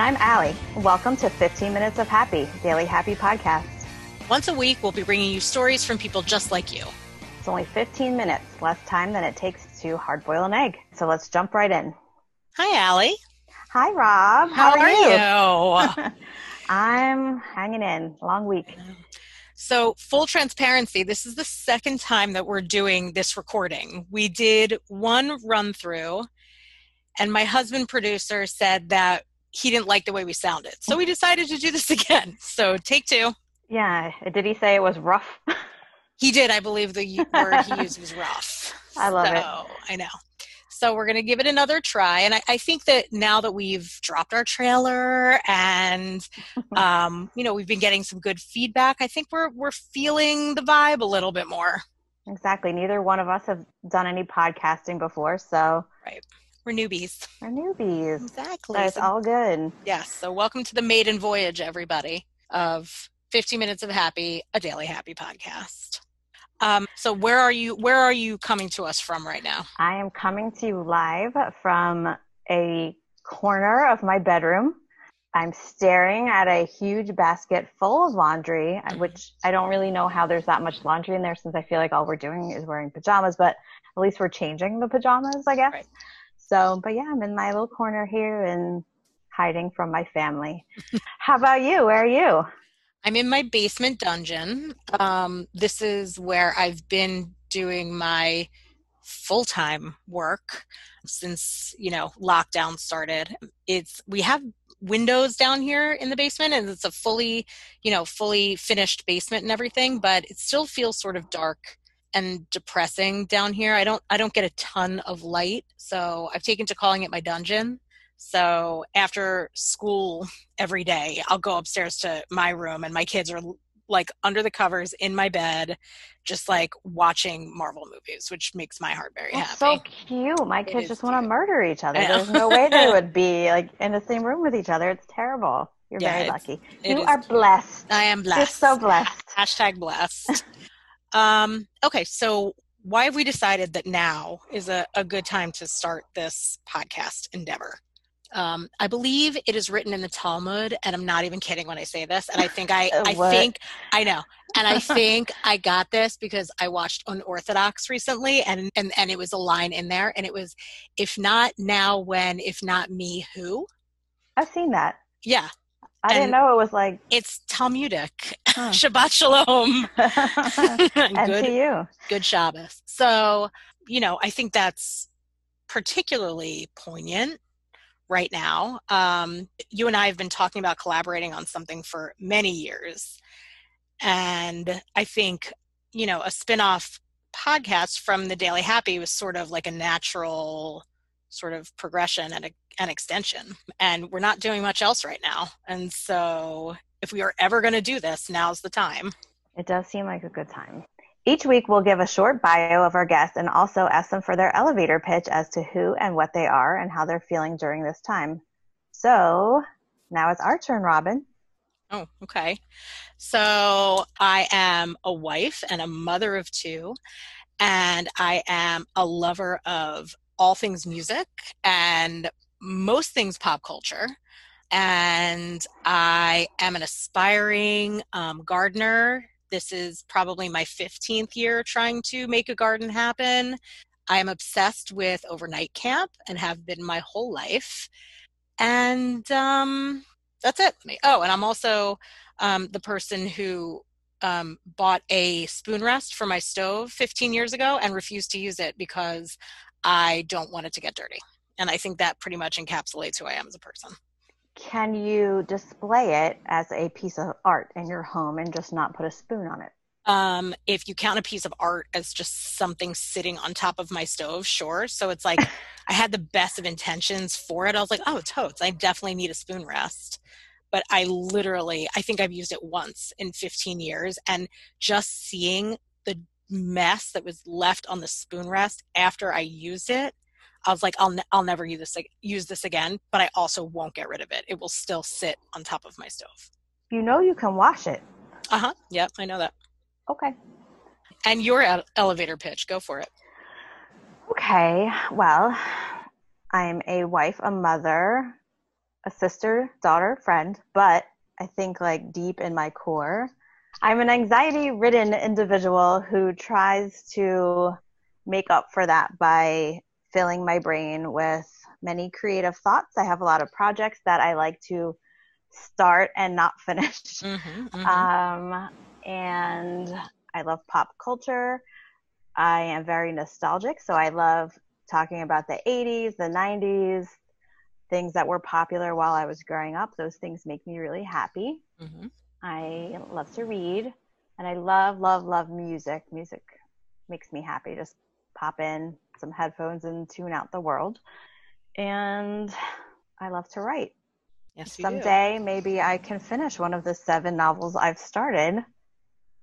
And I'm Allie. Welcome to 15 Minutes of Happy, Daily Happy Podcast. Once a week, we'll be bringing you stories from people just like you. It's only 15 minutes, less time than it takes to hard boil an egg. So let's jump right in. Hi, Allie. Hi, Rob. How, How are, are, you? I'm hanging in. Long week. So, full transparency, this is the second time that we're doing this recording. We did one run through, and my husband, producer, said that he didn't like the way we sounded. So, we decided to do this again. So, take two. Yeah. Did he say it was rough? he did. I believe the word he used was rough. I love so, it. I know. So we're going to give it another try. And I, I, think that now that we've dropped our trailer and, um, you know, we've been getting some good feedback, I think we're, we're feeling the vibe a little bit more. Exactly. Neither one of us have done any podcasting before. So, right. We're newbies. We're newbies. Exactly. So, all good. Yes. So welcome to the maiden voyage, everybody, of 15 Minutes of Happy, a daily happy podcast. Um, so where are you? Where are you coming to us from right now? I am coming to you live from a corner of my bedroom. I'm staring at a huge basket full of laundry, mm-hmm. which I don't really know how there's that much laundry in there since I feel like all we're doing is wearing pajamas, but at least we're changing the pajamas, I guess. Right. So, but yeah, I'm in my little corner here and hiding from my family. how about you? Where are you? I'm in my basement dungeon. Um, this is where I've been doing my full time work since you know lockdown started. It's we have windows down here in the basement and it's a fully you know fully finished basement and everything but it still feels sort of dark and depressing down here i don't i don't get a ton of light so i've taken to calling it my dungeon so after school every day, I'll go upstairs to my room and my kids are like under the covers in my bed, just like watching Marvel movies, which makes my heart very That's happy. So cute. My kids just want to murder each other. There's no way they would be like in the same room with each other. It's terrible. You're very lucky. You are blessed. I am blessed. You're so blessed. Hashtag blessed. um, okay, so why have we decided that now is a, a good time to start this podcast endeavor? Um, I believe it is written in the Talmud, and I'm not even kidding when I say this. And I think I, I think I know, and I think I got this because I watched Unorthodox recently, and and and it was a line in there, and it was, "If not now, when? If not me, who?" I've seen that. Yeah, I and didn't know it was like it's Talmudic. Huh. Shabbat shalom. and good, to you. Good Shabbos. So you know, I think that's particularly poignant right now. Um, you and I have been talking about collaborating on something for many years. And I think, you know, a spin off podcast from the Daily Happy was sort of like a natural sort of progression and a, an extension. And we're not doing much else right now. And so if we are ever going to do this, now's the time. It does seem like a good time. Each week, we'll give a short bio of our guests and also ask them for their elevator pitch as to who and what they are and how they're feeling during this time. So now it's our turn, Robin. Oh, okay. So I am a wife and a mother of two, and I am a lover of all things music and most things pop culture. And I am an aspiring um, gardener this is probably my 15th year trying to make a garden happen. I am obsessed with overnight camp and have been my whole life. And um, that's it. Oh, and I'm also um, the person who um, bought a spoon rest for my stove 15 years ago and refused to use it because I don't want it to get dirty. And I think that pretty much encapsulates who I am as a person can you display it as a piece of art in your home and just not put a spoon on it? Um, if you count a piece of art as just something sitting on top of my stove, sure. So it's like I had the best of intentions for it. I was like, oh, totes, I definitely need a spoon rest. But I literally, I think I've used it once in 15 years. And just seeing the mess that was left on the spoon rest after I used it I was like, I'll ne- I'll never use this use this again, but I also won't get rid of it. It will still sit on top of my stove. You know, you can wash it. Uh huh. Yep, I know that. Okay. And your ele- elevator pitch, go for it. Okay. Well, I'm a wife, a mother, a sister, daughter, friend, but I think like deep in my core, I'm an anxiety ridden individual who tries to make up for that by filling my brain with many creative thoughts. I have a lot of projects that I like to start and not finish. Mm-hmm, mm-hmm. Um, and I love pop culture. I am very nostalgic, so I love talking about the 80s, the 90s, things that were popular while I was growing up. Those things make me really happy. Mm-hmm. I love to read, and I love, love, love music. Music makes me happy. Just pop in some headphones and tune out the world. And I love to write. Yes, Someday, do. maybe I can finish one of the seven novels I've started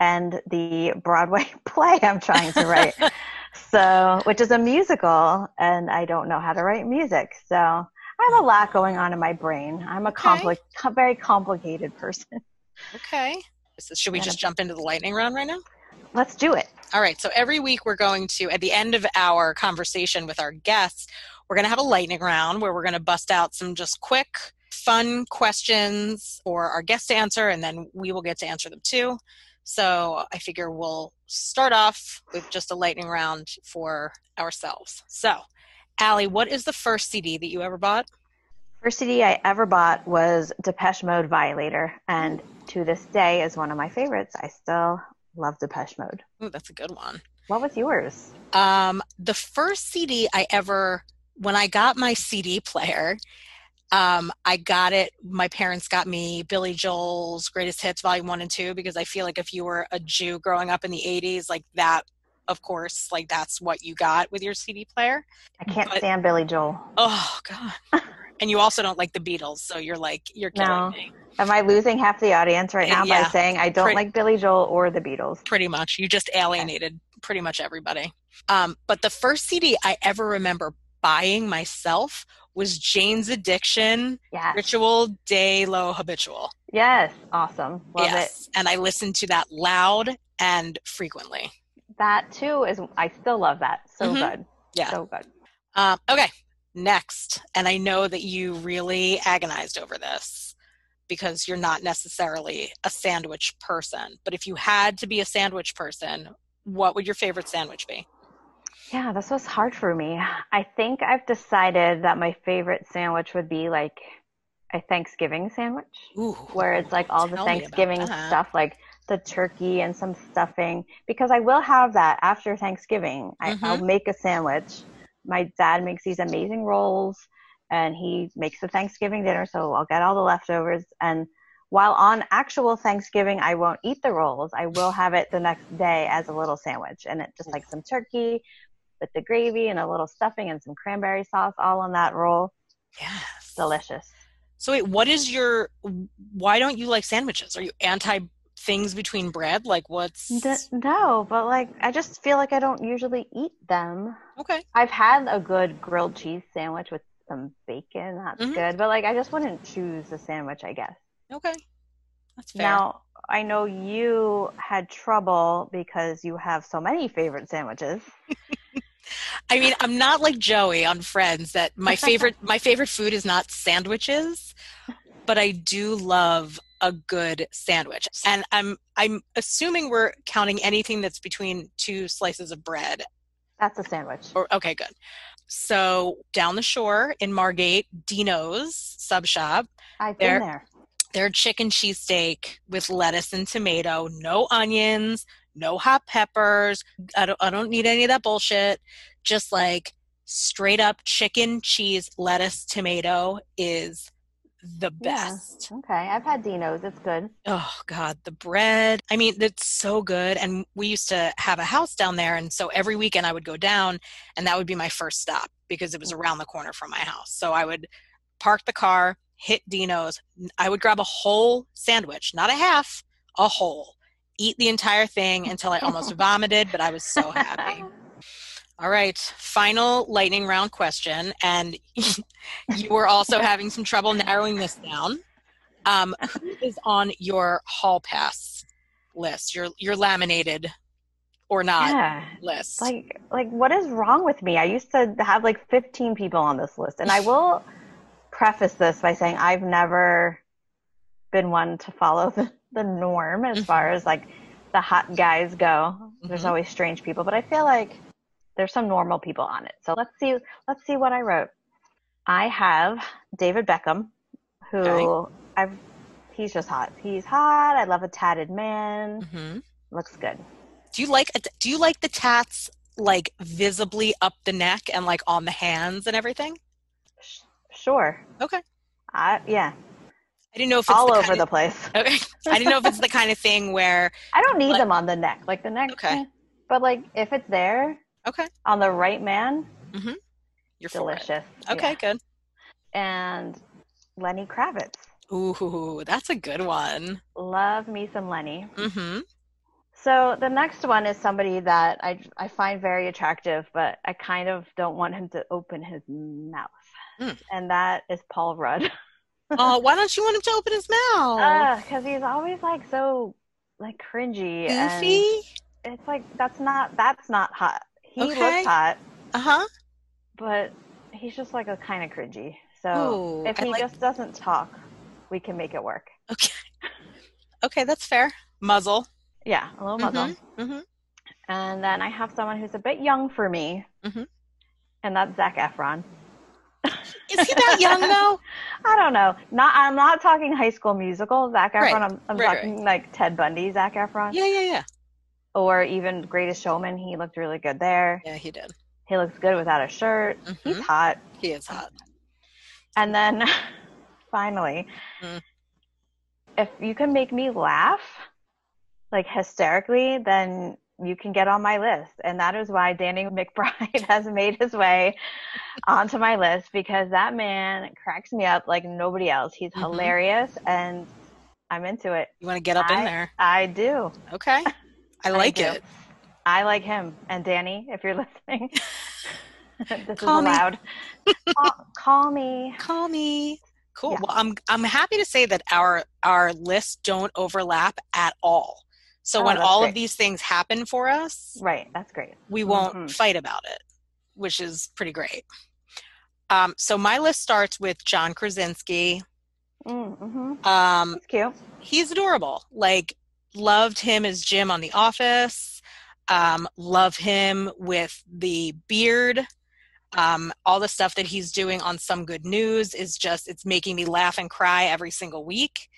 and the Broadway play I'm trying to write. so, which is a musical, and I don't know how to write music. So, I have a lot going on in my brain. I'm a okay. compli- very complicated person. Okay. So should we just jump into the lightning round right now? Let's do it. All right. So every week we're going to, at the end of our conversation with our guests, we're going to have a lightning round where we're going to bust out some just quick, fun questions for our guests to answer, and then we will get to answer them too. So I figure we'll start off with just a lightning round for ourselves. So, Allie, what is the first CD that you ever bought? First CD I ever bought was Depeche Mode Violator, and to this day is one of my favorites. I still love Depeche Mode. Ooh, that's a good one. What was yours? Um, the first CD I ever, when I got my CD player, um, I got it. My parents got me Billy Joel's Greatest Hits Volume One and Two because I feel like if you were a Jew growing up in the '80s, like that, of course, like that's what you got with your CD player. I can't but, stand Billy Joel. Oh God. and you also don't like the Beatles, so you're like you're killing no. me. Am I losing half the audience right now yeah, by saying I don't like Billy Joel or the Beatles? Pretty much. You just alienated okay. pretty much everybody. Um, but the first CD I ever remember buying myself was Jane's Addiction yes. Ritual de lo Habitual. Yes, awesome. Love yes. it. And I listened to that loud and frequently. That too is, I still love that. So mm-hmm. good. Yeah. So good. Um, okay, next. And I know that you really agonized over this because you're not necessarily a sandwich person. But if you had to be a sandwich person, what would your favorite sandwich be? Yeah, this was hard for me. I think I've decided that my favorite sandwich would be like a Thanksgiving sandwich, Ooh, where it's like all the Thanksgiving stuff, like the turkey and some stuffing, because I will have that after Thanksgiving. Mm-hmm. I, will make a sandwich. My dad makes these amazing rolls, and he makes the Thanksgiving dinner, so I'll get all the leftovers. And while on actual Thanksgiving, I won't eat the rolls. I will have it the next day as a little sandwich, and it just like some turkey with the gravy and a little stuffing and some cranberry sauce all on that roll. Yes. Delicious. So wait, what is your why don't you like sandwiches? Are you anti things between bread? Like what's D- No, but like I just feel like I don't usually eat them. Okay. I've had a good grilled cheese sandwich with some bacon. That's mm-hmm. good. But like I just wouldn't choose a sandwich, I guess. Okay. That's fair. Now, I know you had trouble because you have so many favorite sandwiches. I mean, I'm not like Joey on Friends that my favorite my favorite food is not sandwiches, but I do love a good sandwich. And I'm I'm assuming we're counting anything that's between two slices of bread. That's a sandwich. Or okay, good. So down the shore in Margate, Dino's sub shop. I've been there. Their chicken cheesesteak with lettuce and tomato, no onions, no hot peppers. I don't, I don't need any of that bullshit. Just like straight up chicken, cheese, lettuce, tomato is the best. Yeah. Okay, I've had Dino's. It's good. Oh God, the bread. I mean, it's so good. And we used to have a house down there, and so every weekend I would go down, and that would be my first stop because it was around the corner from my house. So I would park the car, hit Dino's. I would grab a whole sandwich, not a half, a whole eat the entire thing until I almost vomited, but I was so happy. All right, final lightning round question. And you were also having some trouble narrowing this down. Um, who is on your hall pass list, your your laminated or not yeah. list? Like like what is wrong with me? I used to have like 15 people on this list, and I will preface this by saying I've never been one to follow the, the norm as far as like the hot guys go. There's Mhm. always strange people, but I feel like there's some normal people on it. So let's see let's see what I wrote. I have David Beckham, who. I've he's just hot. He's hot. I love a tatted man. hmm Looks good. Do you like do you like the tats like visibly up the neck and like on the hands and everything? Sh- Sure. Okay. I, yeah, I didn't know if it's all the over the of, place. Okay. I didn't know if it's the kind of thing where I don't need Like- them on the neck. Like the neck. Okay. eh, But like if it's there okay, on the right man, you're for it. delicious. Okay, Yeah. good. And Lenny Kravitz. Ooh, that's a good one. Love me some Lenny. Mm-hmm. So the next one is somebody that I I find very attractive, but I kind of don't want him to open his mouth. Mm. And that is Paul Rudd. Oh, why don't you want him to open his mouth? because he's always like so like cringy and Goofy. it's like that's not that's not hot. He Okay. looks hot, Uh huh. but he's just like a kind of cringy. So Ooh, if he like- just doesn't talk, we can make it work. Okay. Okay, that's fair. Muzzle. Yeah, a little muzzle. Mm-hmm. And then I have someone who's a bit young for me, Mhm. and that's Zac Efron. Is he that young though? I don't know. Not I'm not talking High School Musical Zac Efron. Right, I'm, I'm right, talking like Ted Bundy Zac Efron, Yeah, yeah, yeah. Or even Greatest Showman. He looked really good there. Yeah, he did. He looks good without a shirt. He's Mhm. hot. He is hot. And then finally, Mm. if you can make me laugh like hysterically, then you can get on my list. And that is why Danny McBride has made his way onto my list because that man cracks me up like nobody else. He's Mhm. hilarious and I'm into it. You want to get up in there? I do. Okay. I like do. it. I like him. And Danny, if you're listening, this Call is me. allowed. call, call me. Call me. Cool. Yeah. Well, I'm I'm happy to say that our our lists don't overlap at all. So Oh, when all great. of these things happen for us, Right. That's great. we won't Mhm. fight about it, which is pretty great. Um, so my list starts with John Krasinski. Mm-hmm. Um, That's cute. he's adorable. Like, loved him as Jim on The Office. Um, love him with the beard. Um, all the stuff that he's doing on Some Good News is just, it's making me laugh and cry every single week.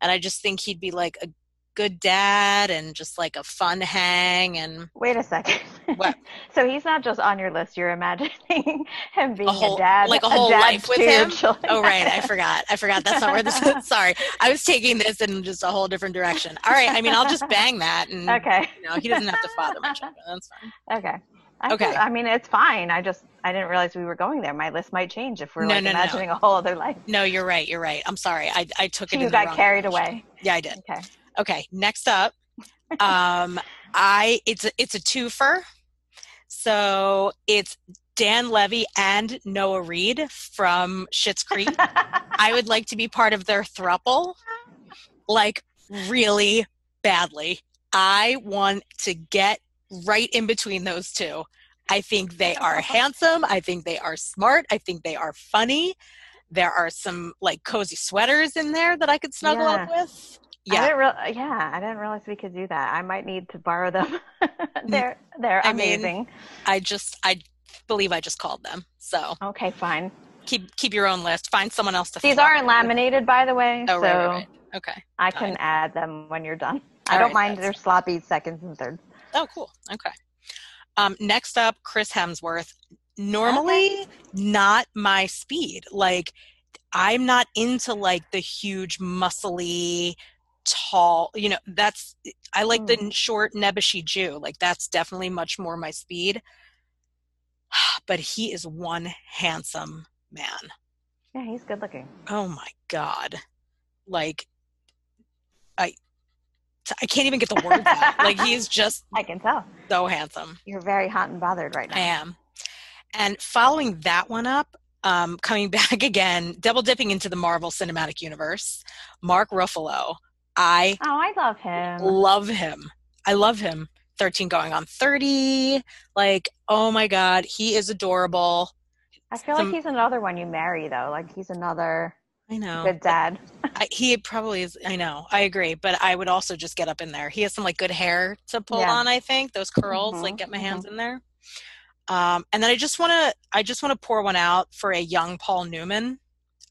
And I just think he'd be like a good dad and just like a fun hang and Wait a second. What? so he's not just on your list. You're imagining him being a, whole- dad, like a whole dad life with him? children. oh right i forgot i forgot that's not where this is sorry i was taking this in just a whole different direction all right i mean i'll just bang that and Okay. you know he doesn't have to father my children that's fine Okay. I Okay. I mean, it's fine. I just I didn't realize we were going there. My list might change if we're No, like no, no. imagining a whole other life. No, you're right. You're right. I'm sorry. I, I took it. in You the got wrong carried direction. away. Yeah, I did. Okay. Okay. Next up, um, I it's a, it's a twofer. So it's Dan Levy and Noah Reid from Schitt's Creek. I would like to be part of their thruple, like really badly. I want to get right in between those two. I think they are handsome. I think they are smart. I think they are funny. There are some like cozy sweaters in there that I could snuggle up with. I Yeah. didn't real- yeah, I didn't realize we could do that. I might need to borrow them. they're they're I mean- amazing. I just I believe I just called them. So okay, fine. keep keep your own list. Find someone else to find. These aren't laminated, by the way, Oh so right, right, right. Okay. I can add them when you're done. I All don't mind their sloppy seconds and thirds. Oh, cool. Okay. Um, next up, Chris Hemsworth. Normally, not my speed. Like, I'm not into like the huge, muscly, tall. You know, that's I like the short, nebbishy Jew. Like, that's definitely much more my speed. But he is one handsome man. Yeah, he's good looking. Oh my god! Like, I I can't even get the words out. Like, he's just I can tell. so handsome. You're very hot and bothered right now. I am. And following that one up, um, coming back again, double dipping into the Marvel Cinematic Universe, Mark Ruffalo. I Oh, I love him. love him. I love him. 13 going on 30. Like, oh my God, he is adorable. I feel Some- like he's another one you marry though. Like he's another I know. good dad. I, he probably is. I know. I agree. But I would also just get up in there. He has some like good hair to pull Yeah. on. I think those curls, Mhm, like get my hands in there. Um, and then I just want to, I just want to pour one out for a young Paul Newman,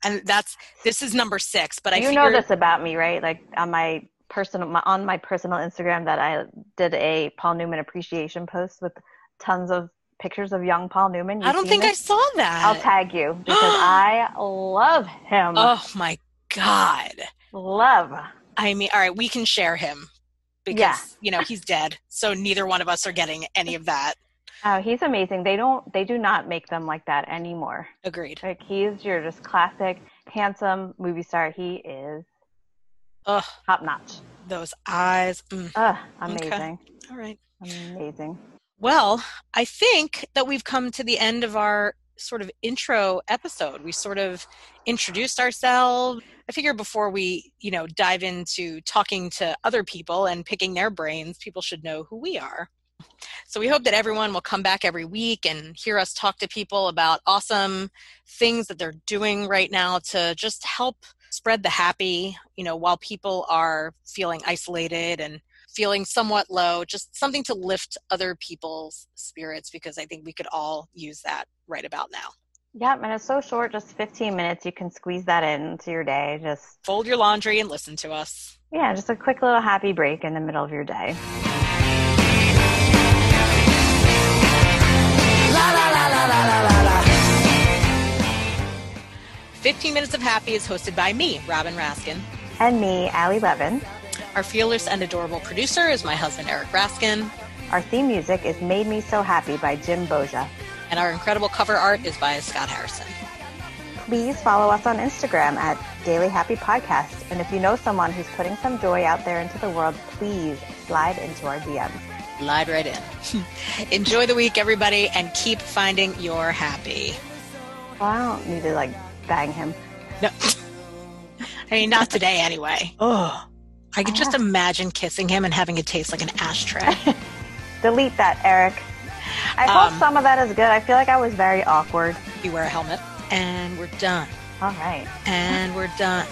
and that's this is number six. But I you know this about me, right? Like on my personal my, on my personal Instagram that I did a Paul Newman appreciation post with tons of pictures of young Paul Newman. I don't think I saw that. I'll tag you because I love him. oh my god! Love. I mean, all right, we can share him because Yeah. you know he's dead, so neither one of us are getting any of that. Oh, he's amazing. They don't they do not make them like that anymore. Agreed. Like he's your just classic handsome movie star. He is Ugh, top notch. those eyes. Mm, Ugh, Okay. amazing. all right. Amazing. Well, I think that we've come to the end of our sort of intro episode. We sort of introduced ourselves. I figure before we, you know, dive into talking to other people and picking their brains, people should know who we are. So we hope that everyone will come back every week and hear us talk to people about awesome things that they're doing right now to just help spread the happy, you know, while people are feeling isolated and feeling somewhat low, just something to lift other people's spirits because I think we could all use that right about now. Yep, and it's so short, just 15 minutes. You can squeeze that into your day. Just Fold your laundry and listen to us. yeah, just a quick little happy break in the middle of your day. 15 Minutes of Happy is hosted by me, Robin Raskin. And me, Allie Levin. Our fearless and adorable producer is my husband, Eric Raskin. Our theme music is Made Me So Happy by Jim Boja. And our incredible cover art is by Scott Harrison. Please follow us on Instagram at Daily Happy Podcast. And if you know someone who's putting some joy out there into the world, please slide into our DMs. Slide right in. Enjoy the week, everybody, and keep finding your happy. Well, I don't need to like bang him. No. I mean, not today anyway. Oh, I could just imagine kissing him and having it taste like an ashtray. Delete that, Eric. I Um, hope some of that is good. I feel like I was very awkward. you wear a helmet, and we're done. All right. And we're done.